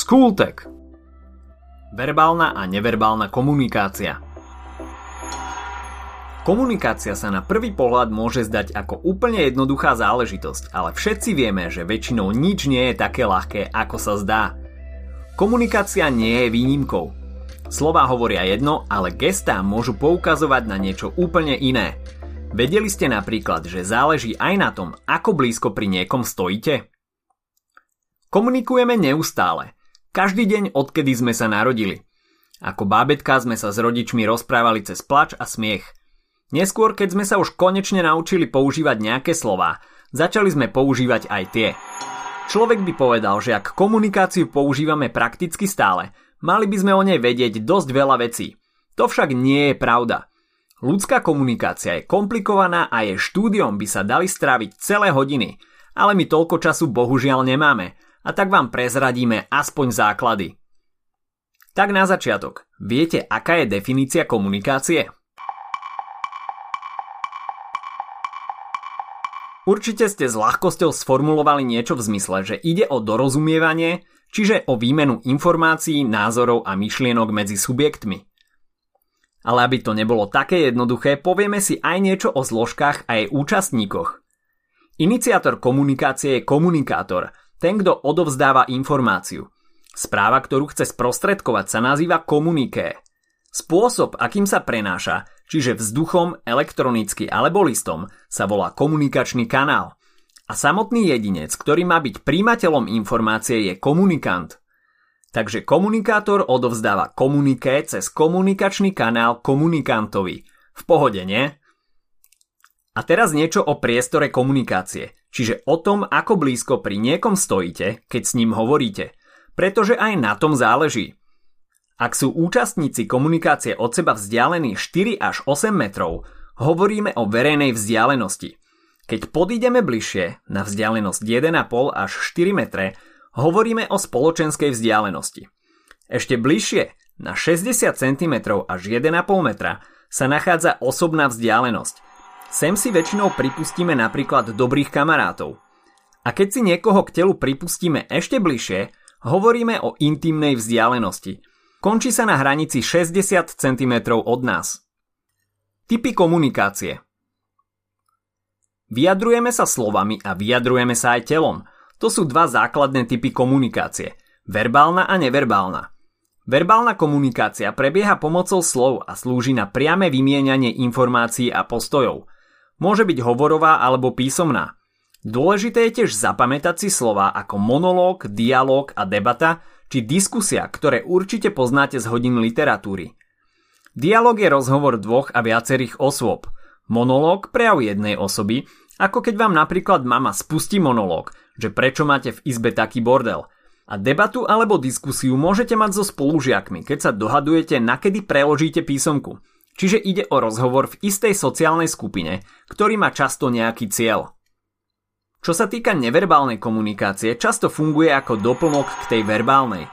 Skultek Verbálna a neverbálna komunikácia Komunikácia sa na prvý pohľad môže zdať ako úplne jednoduchá záležitosť, ale všetci vieme, že väčšinou nič nie je také ľahké, ako sa zdá. Komunikácia nie je výnimkou. Slova hovoria jedno, ale gestá môžu poukazovať na niečo úplne iné. Vedeli ste napríklad, že záleží aj na tom, ako blízko pri niekom stojíte? Komunikujeme neustále. Každý deň, odkedy sme sa narodili. Ako bábetka sme sa s rodičmi rozprávali cez plač a smiech – Neskôr, keď sme sa už konečne naučili používať nejaké slová, začali sme používať aj tie. Človek by povedal, že ak komunikáciu používame prakticky stále, mali by sme o nej vedieť dosť veľa vecí. To však nie je pravda. Ľudská komunikácia je komplikovaná a jej štúdiom by sa dali stráviť celé hodiny, ale my toľko času bohužiaľ nemáme a tak vám prezradíme aspoň základy. Tak na začiatok, viete aká je definícia komunikácie? Určite ste s ľahkosťou sformulovali niečo v zmysle, že ide o dorozumievanie, čiže o výmenu informácií, názorov a myšlienok medzi subjektmi. Ale aby to nebolo také jednoduché, povieme si aj niečo o zložkách a jej účastníkoch. Iniciátor komunikácie je komunikátor, ten, kto odovzdáva informáciu. Správa, ktorú chce sprostredkovať, sa nazýva komuniké. Spôsob, akým sa prenáša, čiže vzduchom, elektronicky alebo listom, sa volá komunikačný kanál. A samotný jedinec, ktorý má byť príjimateľom informácie, je komunikant. Takže komunikátor odovzdáva komuniké cez komunikačný kanál komunikantovi. V pohode, nie? A teraz niečo o priestore komunikácie, čiže o tom, ako blízko pri niekom stojíte, keď s ním hovoríte. Pretože aj na tom záleží. Ak sú účastníci komunikácie od seba vzdialení 4 až 8 metrov, hovoríme o verejnej vzdialenosti. Keď podídeme bližšie, na vzdialenosť 1,5 až 4 metre, hovoríme o spoločenskej vzdialenosti. Ešte bližšie, na 60 cm až 1,5 metra, sa nachádza osobná vzdialenosť. Sem si väčšinou pripustíme napríklad dobrých kamarátov. A keď si niekoho k telu pripustíme ešte bližšie, hovoríme o intimnej vzdialenosti – Končí sa na hranici 60 cm od nás. Typy komunikácie Vyjadrujeme sa slovami a vyjadrujeme sa aj telom. To sú dva základné typy komunikácie. Verbálna a neverbálna. Verbálna komunikácia prebieha pomocou slov a slúži na priame vymienianie informácií a postojov. Môže byť hovorová alebo písomná. Dôležité je tiež zapamätať si slova ako monológ, dialóg a debata, či diskusia, ktoré určite poznáte z hodín literatúry. Dialóg je rozhovor dvoch a viacerých osôb. Monológ prejav jednej osoby, ako keď vám napríklad mama spustí monológ, že prečo máte v izbe taký bordel. A debatu alebo diskusiu môžete mať so spolužiakmi, keď sa dohadujete, nakedy preložíte písomku. Čiže ide o rozhovor v istej sociálnej skupine, ktorý má často nejaký cieľ. Čo sa týka neverbálnej komunikácie, často funguje ako doplnok k tej verbálnej.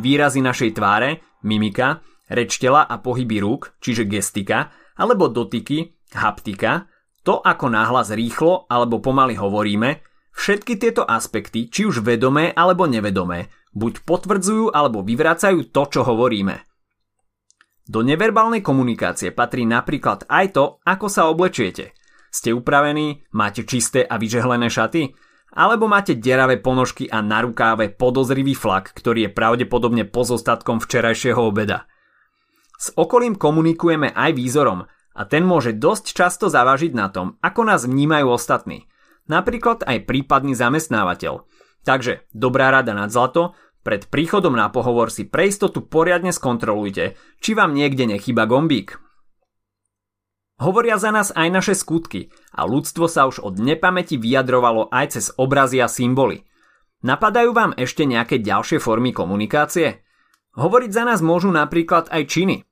Výrazy našej tváre, mimika, reč tela a pohyby rúk, čiže gestika, alebo dotyky, haptika, to ako náhlas rýchlo alebo pomaly hovoríme, všetky tieto aspekty, či už vedomé alebo nevedomé, buď potvrdzujú alebo vyvracajú to, čo hovoríme. Do neverbálnej komunikácie patrí napríklad aj to, ako sa oblečiete – ste upravení? Máte čisté a vyžehlené šaty? Alebo máte deravé ponožky a na rukáve podozrivý flak, ktorý je pravdepodobne pozostatkom včerajšieho obeda? S okolím komunikujeme aj výzorom a ten môže dosť často zavážiť na tom, ako nás vnímajú ostatní. Napríklad aj prípadný zamestnávateľ. Takže, dobrá rada nad zlato, pred príchodom na pohovor si pre istotu poriadne skontrolujte, či vám niekde nechýba gombík. Hovoria za nás aj naše skutky a ľudstvo sa už od nepamäti vyjadrovalo aj cez obrazy a symboly. Napadajú vám ešte nejaké ďalšie formy komunikácie? Hovoriť za nás môžu napríklad aj činy.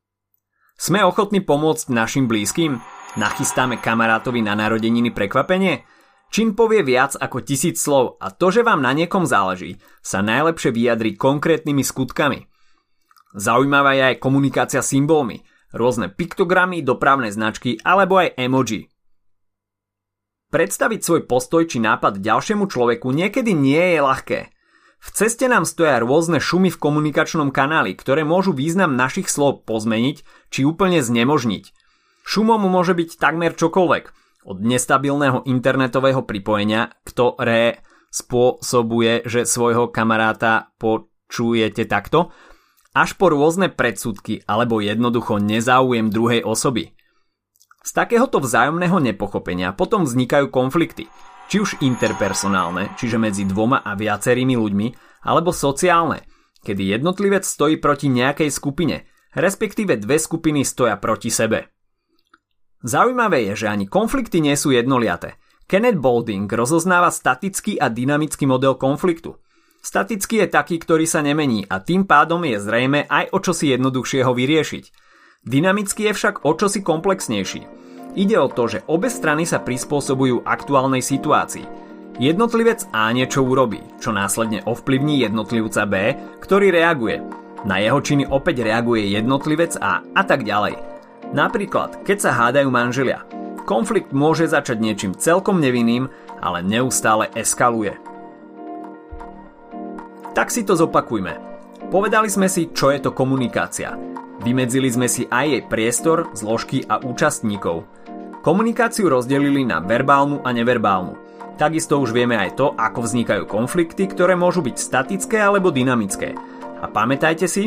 Sme ochotní pomôcť našim blízkym? Nachystáme kamarátovi na narodeniny prekvapenie? Čin povie viac ako tisíc slov a to, že vám na niekom záleží, sa najlepšie vyjadri konkrétnymi skutkami. Zaujímavá je aj komunikácia symbolmi – rôzne piktogramy, dopravné značky alebo aj emoji. Predstaviť svoj postoj či nápad ďalšiemu človeku niekedy nie je ľahké. V ceste nám stoja rôzne šumy v komunikačnom kanáli, ktoré môžu význam našich slov pozmeniť či úplne znemožniť. Šumom môže byť takmer čokoľvek, od nestabilného internetového pripojenia, ktoré spôsobuje, že svojho kamaráta počujete takto, až po rôzne predsudky alebo jednoducho nezáujem druhej osoby. Z takéhoto vzájomného nepochopenia potom vznikajú konflikty – či už interpersonálne, čiže medzi dvoma a viacerými ľuďmi, alebo sociálne, kedy jednotlivec stojí proti nejakej skupine, respektíve dve skupiny stoja proti sebe. Zaujímavé je, že ani konflikty nie sú jednoliaté. Kenneth Boulding rozoznáva statický a dynamický model konfliktu. Statický je taký, ktorý sa nemení a tým pádom je zrejme aj o čosi jednoduchšie ho vyriešiť. Dynamický je však o čosi komplexnejší Ide o to, že obe strany sa prispôsobujú aktuálnej situácii. Jednotlivec A niečo urobí, čo následne ovplyvní jednotlivca B, ktorý reaguje. Na jeho činy opäť reaguje jednotlivec A a tak ďalej. Napríklad, keď sa hádajú manželia. Konflikt môže začať niečím celkom nevinným, ale neustále eskaluje. Tak si to zopakujme. Povedali sme si, čo je to komunikácia. Vymedzili sme si aj jej priestor, zložky a účastníkov – Komunikáciu rozdelili na verbálnu a neverbálnu. Takisto už vieme aj to, ako vznikajú konflikty, ktoré môžu byť statické alebo dynamické. A pamätajte si,